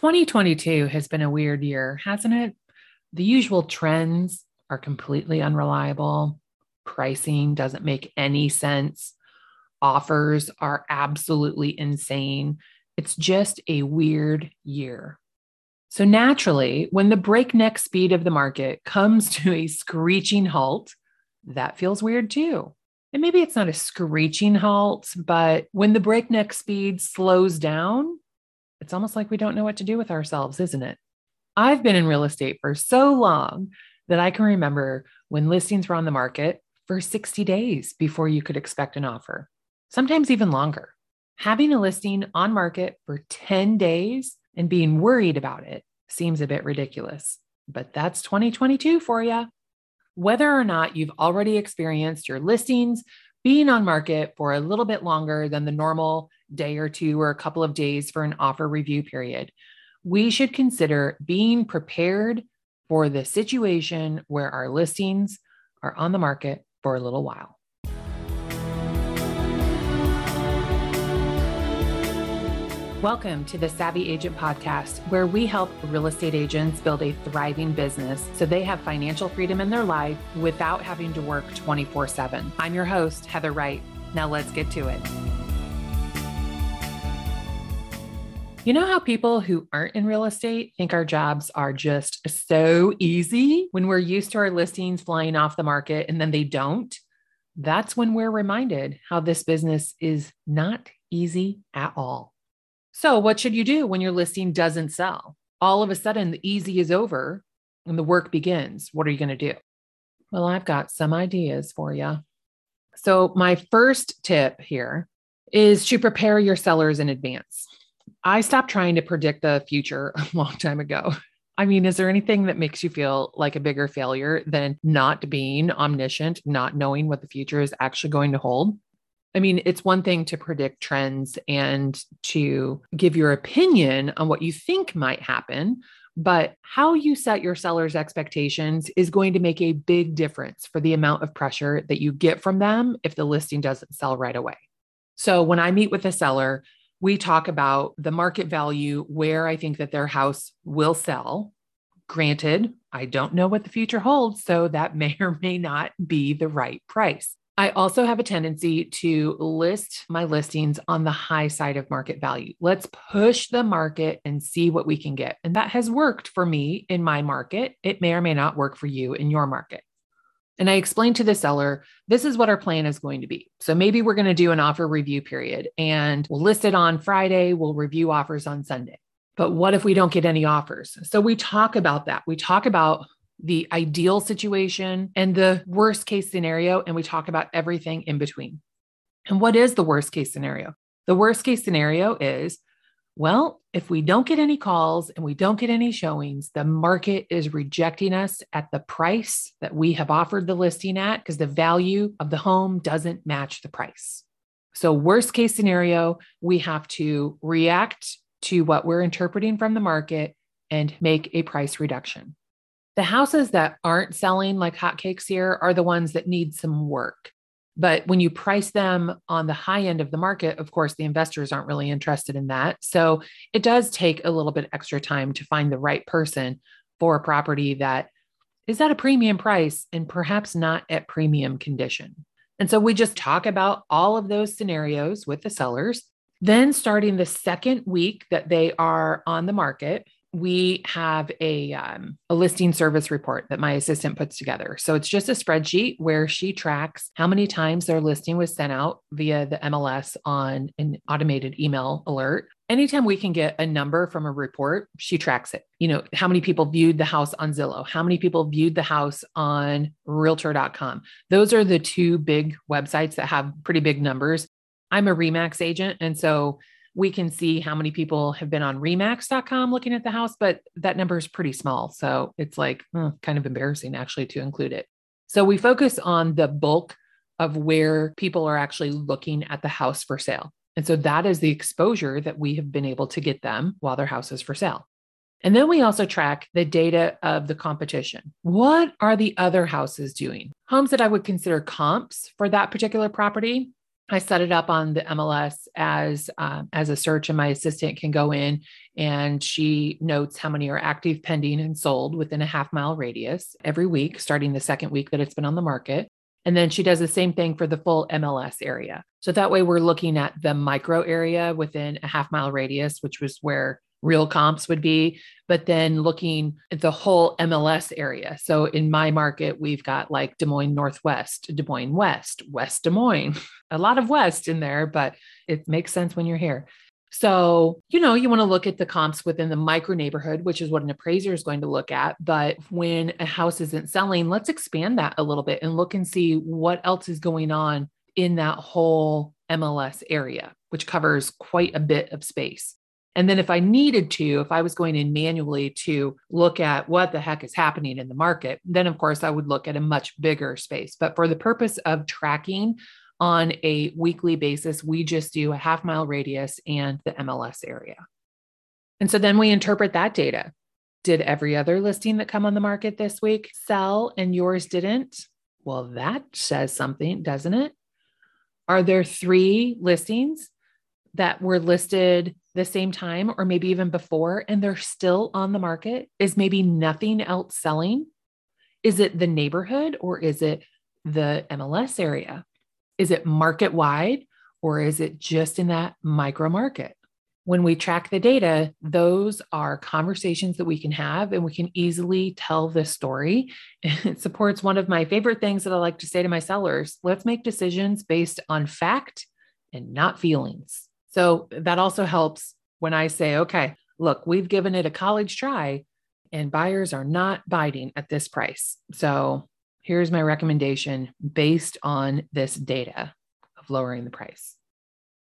2022 has been a weird year, hasn't it? The usual trends are completely unreliable. Pricing doesn't make any sense. Offers are absolutely insane. It's just a weird year. So, naturally, when the breakneck speed of the market comes to a screeching halt, that feels weird too. And maybe it's not a screeching halt, but when the breakneck speed slows down, it's almost like we don't know what to do with ourselves, isn't it? I've been in real estate for so long that I can remember when listings were on the market for 60 days before you could expect an offer, sometimes even longer. Having a listing on market for 10 days and being worried about it seems a bit ridiculous, but that's 2022 for you. Whether or not you've already experienced your listings being on market for a little bit longer than the normal day or two or a couple of days for an offer review period, we should consider being prepared for the situation where our listings are on the market for a little while. Welcome to the Savvy Agent Podcast, where we help real estate agents build a thriving business so they have financial freedom in their life without having to work 24 7. I'm your host, Heather Wright. Now let's get to it. You know how people who aren't in real estate think our jobs are just so easy when we're used to our listings flying off the market and then they don't? That's when we're reminded how this business is not easy at all. So, what should you do when your listing doesn't sell? All of a sudden, the easy is over and the work begins. What are you going to do? Well, I've got some ideas for you. So, my first tip here is to prepare your sellers in advance. I stopped trying to predict the future a long time ago. I mean, is there anything that makes you feel like a bigger failure than not being omniscient, not knowing what the future is actually going to hold? I mean, it's one thing to predict trends and to give your opinion on what you think might happen, but how you set your seller's expectations is going to make a big difference for the amount of pressure that you get from them if the listing doesn't sell right away. So, when I meet with a seller, we talk about the market value where I think that their house will sell. Granted, I don't know what the future holds, so that may or may not be the right price. I also have a tendency to list my listings on the high side of market value. Let's push the market and see what we can get. And that has worked for me in my market. It may or may not work for you in your market. And I explained to the seller, this is what our plan is going to be. So maybe we're going to do an offer review period and we'll list it on Friday, we'll review offers on Sunday. But what if we don't get any offers? So we talk about that. We talk about the ideal situation and the worst case scenario, and we talk about everything in between. And what is the worst case scenario? The worst case scenario is well, if we don't get any calls and we don't get any showings, the market is rejecting us at the price that we have offered the listing at because the value of the home doesn't match the price. So, worst case scenario, we have to react to what we're interpreting from the market and make a price reduction. The houses that aren't selling like hotcakes here are the ones that need some work. But when you price them on the high end of the market, of course, the investors aren't really interested in that. So it does take a little bit extra time to find the right person for a property that is at a premium price and perhaps not at premium condition. And so we just talk about all of those scenarios with the sellers. Then, starting the second week that they are on the market, we have a um, a listing service report that my assistant puts together. So it's just a spreadsheet where she tracks how many times their listing was sent out via the MLS on an automated email alert. Anytime we can get a number from a report, she tracks it. You know, how many people viewed the house on Zillow, how many people viewed the house on realtor.com. Those are the two big websites that have pretty big numbers. I'm a Remax agent and so we can see how many people have been on remax.com looking at the house, but that number is pretty small. So it's like hmm, kind of embarrassing actually to include it. So we focus on the bulk of where people are actually looking at the house for sale. And so that is the exposure that we have been able to get them while their house is for sale. And then we also track the data of the competition. What are the other houses doing? Homes that I would consider comps for that particular property I set it up on the MLS as uh, as a search, and my assistant can go in and she notes how many are active, pending, and sold within a half mile radius every week, starting the second week that it's been on the market. And then she does the same thing for the full MLS area. So that way, we're looking at the micro area within a half mile radius, which was where real comps would be, but then looking at the whole MLS area. So in my market, we've got like Des Moines Northwest, Des Moines West, West Des Moines, a lot of West in there, but it makes sense when you're here. So, you know, you want to look at the comps within the micro neighborhood, which is what an appraiser is going to look at. But when a house isn't selling, let's expand that a little bit and look and see what else is going on in that whole MLS area, which covers quite a bit of space. And then if I needed to, if I was going in manually to look at what the heck is happening in the market, then of course I would look at a much bigger space. But for the purpose of tracking on a weekly basis, we just do a half mile radius and the MLS area. And so then we interpret that data. Did every other listing that come on the market this week sell and yours didn't? Well, that says something, doesn't it? Are there three listings that were listed the same time or maybe even before and they're still on the market? Is maybe nothing else selling? Is it the neighborhood or is it the MLS area? Is it market wide or is it just in that micro market? When we track the data, those are conversations that we can have and we can easily tell this story. It supports one of my favorite things that I like to say to my sellers let's make decisions based on fact and not feelings. So that also helps when I say, okay, look, we've given it a college try and buyers are not biting at this price. So here's my recommendation based on this data of lowering the price.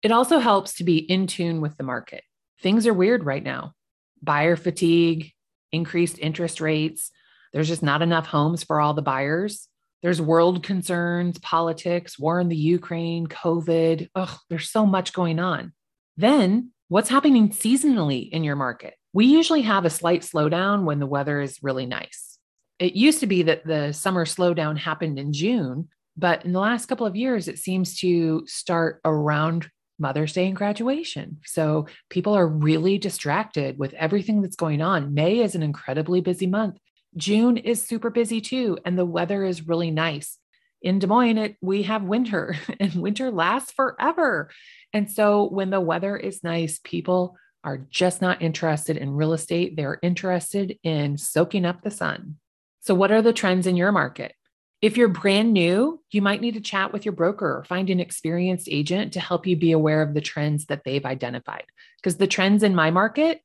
It also helps to be in tune with the market. Things are weird right now. Buyer fatigue, increased interest rates. There's just not enough homes for all the buyers. There's world concerns, politics, war in the Ukraine, COVID. Ugh, there's so much going on. Then, what's happening seasonally in your market? We usually have a slight slowdown when the weather is really nice. It used to be that the summer slowdown happened in June, but in the last couple of years, it seems to start around Mother's Day and graduation. So people are really distracted with everything that's going on. May is an incredibly busy month. June is super busy too, and the weather is really nice. In Des Moines, it, we have winter, and winter lasts forever. And so when the weather is nice, people are just not interested in real estate. They're interested in soaking up the sun. So, what are the trends in your market? If you're brand new, you might need to chat with your broker or find an experienced agent to help you be aware of the trends that they've identified. Because the trends in my market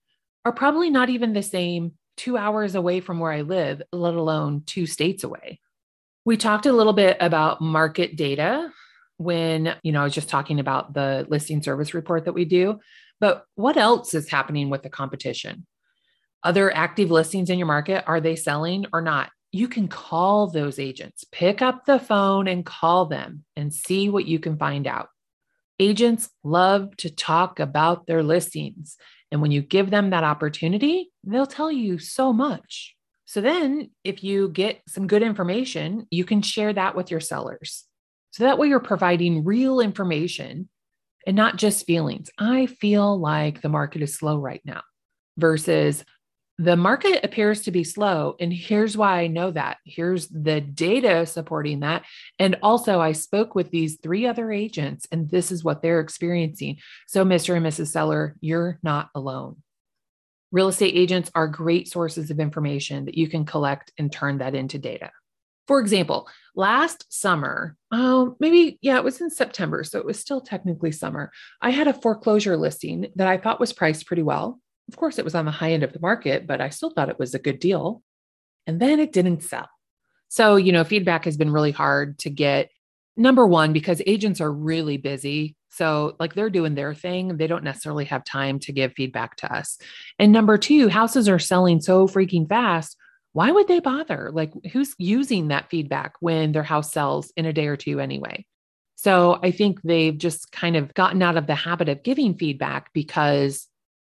are probably not even the same two hours away from where I live, let alone two states away. We talked a little bit about market data when, you know, I was just talking about the listing service report that we do, but what else is happening with the competition? Other active listings in your market, are they selling or not? You can call those agents, pick up the phone and call them and see what you can find out. Agents love to talk about their listings. And when you give them that opportunity, they'll tell you so much. So then, if you get some good information, you can share that with your sellers. So that way, you're providing real information and not just feelings. I feel like the market is slow right now versus the market appears to be slow. And here's why I know that. Here's the data supporting that. And also, I spoke with these three other agents, and this is what they're experiencing. So, Mr. and Mrs. Seller, you're not alone. Real estate agents are great sources of information that you can collect and turn that into data. For example, last summer, oh, maybe, yeah, it was in September. So it was still technically summer. I had a foreclosure listing that I thought was priced pretty well. Of course, it was on the high end of the market, but I still thought it was a good deal. And then it didn't sell. So, you know, feedback has been really hard to get. Number one, because agents are really busy so, like, they're doing their thing. They don't necessarily have time to give feedback to us. And number two, houses are selling so freaking fast. Why would they bother? Like, who's using that feedback when their house sells in a day or two anyway? So, I think they've just kind of gotten out of the habit of giving feedback because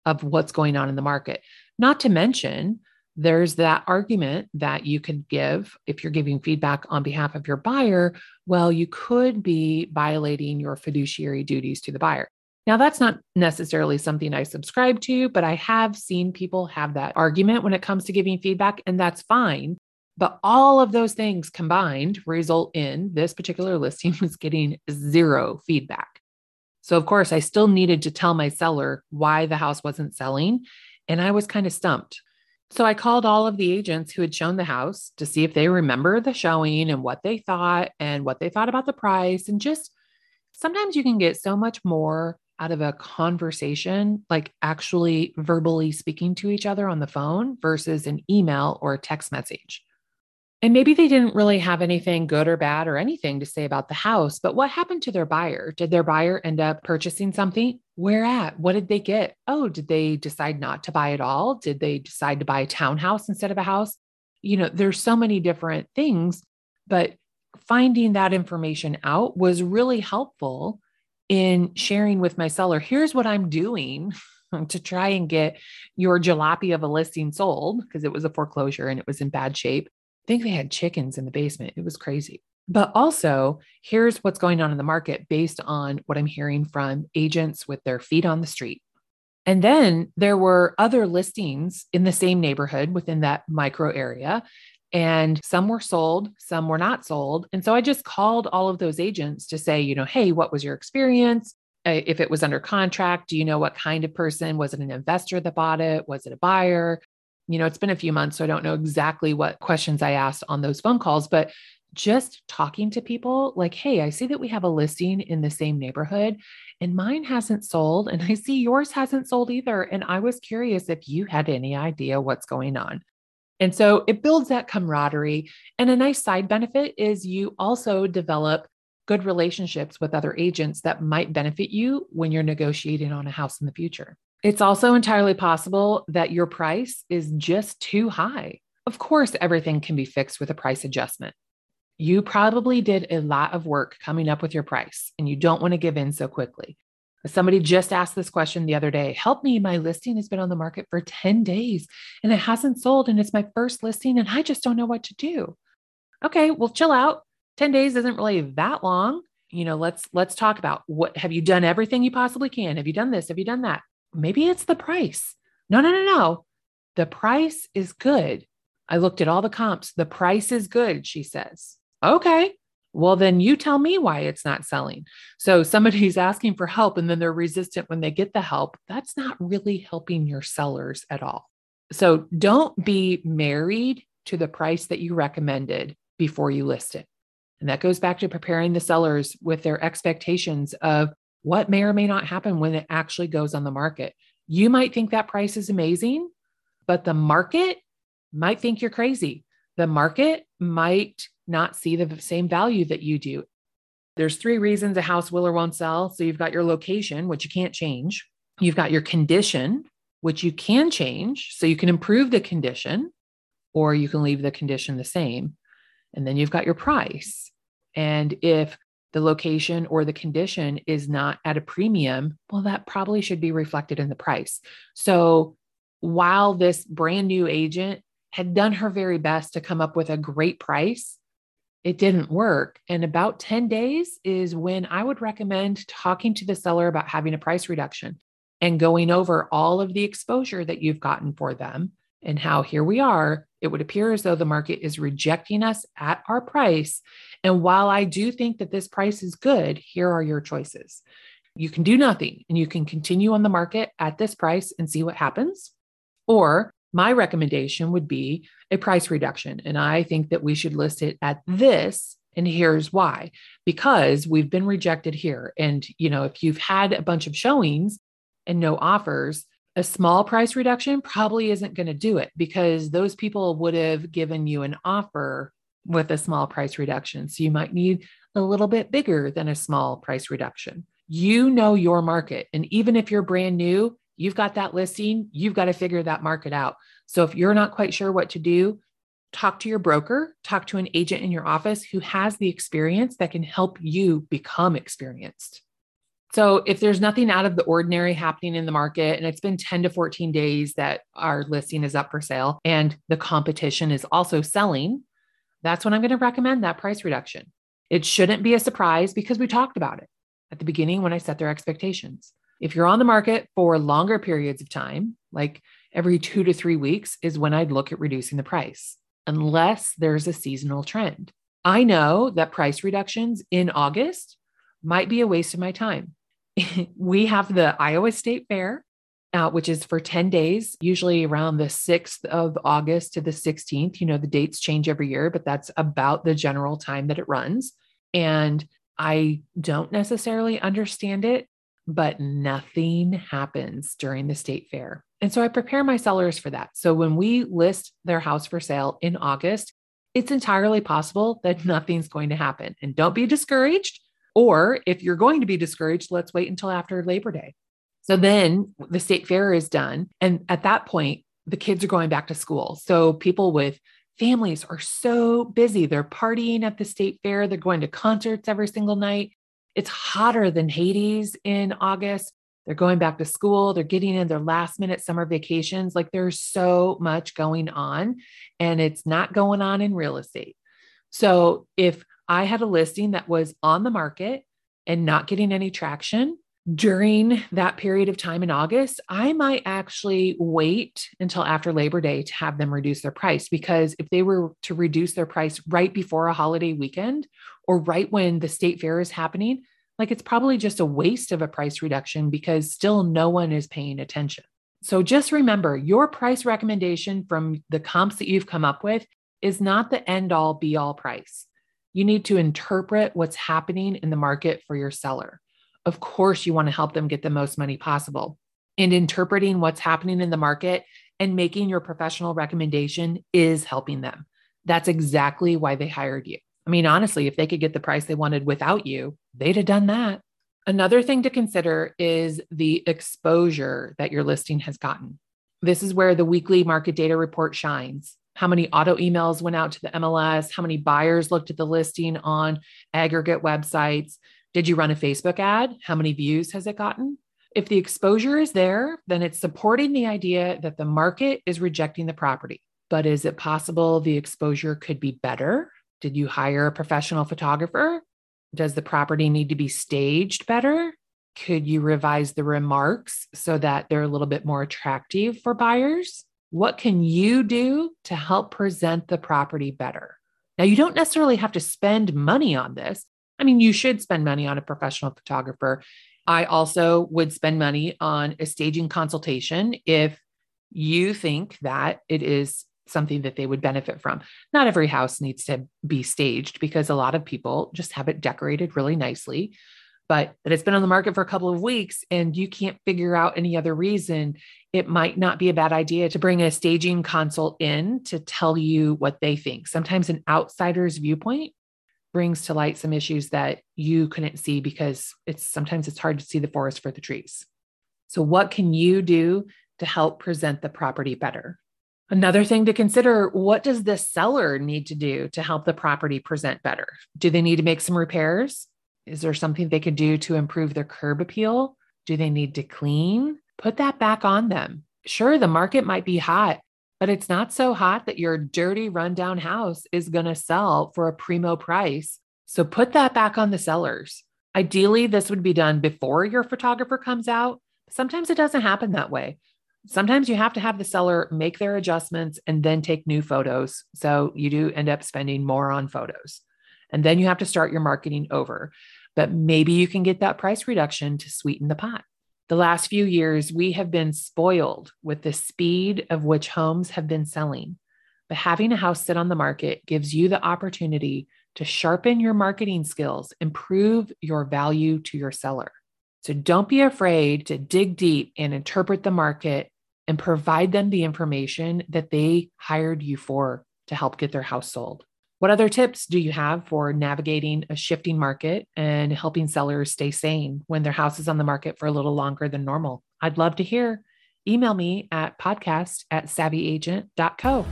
of what's going on in the market. Not to mention, there's that argument that you could give if you're giving feedback on behalf of your buyer. Well, you could be violating your fiduciary duties to the buyer. Now, that's not necessarily something I subscribe to, but I have seen people have that argument when it comes to giving feedback, and that's fine. But all of those things combined result in this particular listing was getting zero feedback. So, of course, I still needed to tell my seller why the house wasn't selling, and I was kind of stumped. So I called all of the agents who had shown the house to see if they remember the showing and what they thought and what they thought about the price. And just sometimes you can get so much more out of a conversation, like actually verbally speaking to each other on the phone versus an email or a text message. And maybe they didn't really have anything good or bad or anything to say about the house, but what happened to their buyer? Did their buyer end up purchasing something? Where at? What did they get? Oh, did they decide not to buy at all? Did they decide to buy a townhouse instead of a house? You know, there's so many different things, but finding that information out was really helpful in sharing with my seller here's what I'm doing to try and get your jalopy of a listing sold because it was a foreclosure and it was in bad shape. I think they had chickens in the basement. It was crazy. But also, here's what's going on in the market based on what I'm hearing from agents with their feet on the street. And then there were other listings in the same neighborhood within that micro area. And some were sold, some were not sold. And so I just called all of those agents to say, you know, hey, what was your experience? Uh, if it was under contract, do you know what kind of person? Was it an investor that bought it? Was it a buyer? You know, it's been a few months, so I don't know exactly what questions I asked on those phone calls, but just talking to people like, hey, I see that we have a listing in the same neighborhood and mine hasn't sold. And I see yours hasn't sold either. And I was curious if you had any idea what's going on. And so it builds that camaraderie. And a nice side benefit is you also develop good relationships with other agents that might benefit you when you're negotiating on a house in the future. It's also entirely possible that your price is just too high. Of course, everything can be fixed with a price adjustment. You probably did a lot of work coming up with your price and you don't want to give in so quickly. Somebody just asked this question the other day Help me, my listing has been on the market for 10 days and it hasn't sold, and it's my first listing, and I just don't know what to do. Okay, well, chill out. 10 days isn't really that long. You know, let's let's talk about what have you done everything you possibly can? Have you done this? Have you done that? Maybe it's the price. No, no, no, no. The price is good. I looked at all the comps. The price is good, she says. Okay. Well, then you tell me why it's not selling. So somebody's asking for help and then they're resistant when they get the help. That's not really helping your sellers at all. So don't be married to the price that you recommended before you list it. And that goes back to preparing the sellers with their expectations of what may or may not happen when it actually goes on the market. You might think that price is amazing, but the market might think you're crazy. The market might not see the same value that you do. There's three reasons a house will or won't sell. So you've got your location, which you can't change. You've got your condition, which you can change. So you can improve the condition or you can leave the condition the same. And then you've got your price. And if the location or the condition is not at a premium, well, that probably should be reflected in the price. So while this brand new agent had done her very best to come up with a great price, it didn't work. And about 10 days is when I would recommend talking to the seller about having a price reduction and going over all of the exposure that you've gotten for them and how here we are. It would appear as though the market is rejecting us at our price and while I do think that this price is good, here are your choices. You can do nothing and you can continue on the market at this price and see what happens. Or my recommendation would be a price reduction. And I think that we should list it at this. And here's why because we've been rejected here. And, you know, if you've had a bunch of showings and no offers, a small price reduction probably isn't going to do it because those people would have given you an offer with a small price reduction. So you might need a little bit bigger than a small price reduction. You know your market. And even if you're brand new, you've got that listing, you've got to figure that market out. So if you're not quite sure what to do, talk to your broker, talk to an agent in your office who has the experience that can help you become experienced. So, if there's nothing out of the ordinary happening in the market and it's been 10 to 14 days that our listing is up for sale and the competition is also selling, that's when I'm going to recommend that price reduction. It shouldn't be a surprise because we talked about it at the beginning when I set their expectations. If you're on the market for longer periods of time, like every two to three weeks, is when I'd look at reducing the price, unless there's a seasonal trend. I know that price reductions in August might be a waste of my time we have the Iowa State Fair, uh, which is for 10 days, usually around the 6th of August to the 16th. You know, the dates change every year, but that's about the general time that it runs. And I don't necessarily understand it, but nothing happens during the state fair. And so I prepare my sellers for that. So when we list their house for sale in August, it's entirely possible that nothing's going to happen. And don't be discouraged or if you're going to be discouraged, let's wait until after Labor Day. So then the state fair is done. And at that point, the kids are going back to school. So people with families are so busy. They're partying at the state fair, they're going to concerts every single night. It's hotter than Hades in August. They're going back to school. They're getting in their last minute summer vacations. Like there's so much going on, and it's not going on in real estate. So if I had a listing that was on the market and not getting any traction during that period of time in August, I might actually wait until after Labor Day to have them reduce their price. Because if they were to reduce their price right before a holiday weekend or right when the state fair is happening, like it's probably just a waste of a price reduction because still no one is paying attention. So just remember your price recommendation from the comps that you've come up with is not the end all be all price. You need to interpret what's happening in the market for your seller. Of course, you want to help them get the most money possible. And interpreting what's happening in the market and making your professional recommendation is helping them. That's exactly why they hired you. I mean, honestly, if they could get the price they wanted without you, they'd have done that. Another thing to consider is the exposure that your listing has gotten. This is where the weekly market data report shines how many auto emails went out to the MLS, how many buyers looked at the listing on aggregate websites. Did you run a Facebook ad? How many views has it gotten? If the exposure is there, then it's supporting the idea that the market is rejecting the property. But is it possible the exposure could be better? Did you hire a professional photographer? Does the property need to be staged better? Could you revise the remarks so that they're a little bit more attractive for buyers? What can you do to help present the property better? Now, you don't necessarily have to spend money on this. I mean, you should spend money on a professional photographer. I also would spend money on a staging consultation if you think that it is something that they would benefit from. Not every house needs to be staged because a lot of people just have it decorated really nicely but that it's been on the market for a couple of weeks and you can't figure out any other reason, it might not be a bad idea to bring a staging consult in to tell you what they think. Sometimes an outsider's viewpoint brings to light some issues that you couldn't see because it's sometimes it's hard to see the forest for the trees. So what can you do to help present the property better? Another thing to consider what does the seller need to do to help the property present better? Do they need to make some repairs? Is there something they could do to improve their curb appeal? Do they need to clean? Put that back on them. Sure, the market might be hot, but it's not so hot that your dirty, rundown house is going to sell for a primo price. So put that back on the sellers. Ideally, this would be done before your photographer comes out. Sometimes it doesn't happen that way. Sometimes you have to have the seller make their adjustments and then take new photos. So you do end up spending more on photos. And then you have to start your marketing over. But maybe you can get that price reduction to sweeten the pot. The last few years, we have been spoiled with the speed of which homes have been selling. But having a house sit on the market gives you the opportunity to sharpen your marketing skills, improve your value to your seller. So don't be afraid to dig deep and interpret the market and provide them the information that they hired you for to help get their house sold. What other tips do you have for navigating a shifting market and helping sellers stay sane when their house is on the market for a little longer than normal? I'd love to hear. Email me at podcast at savvyagent.co.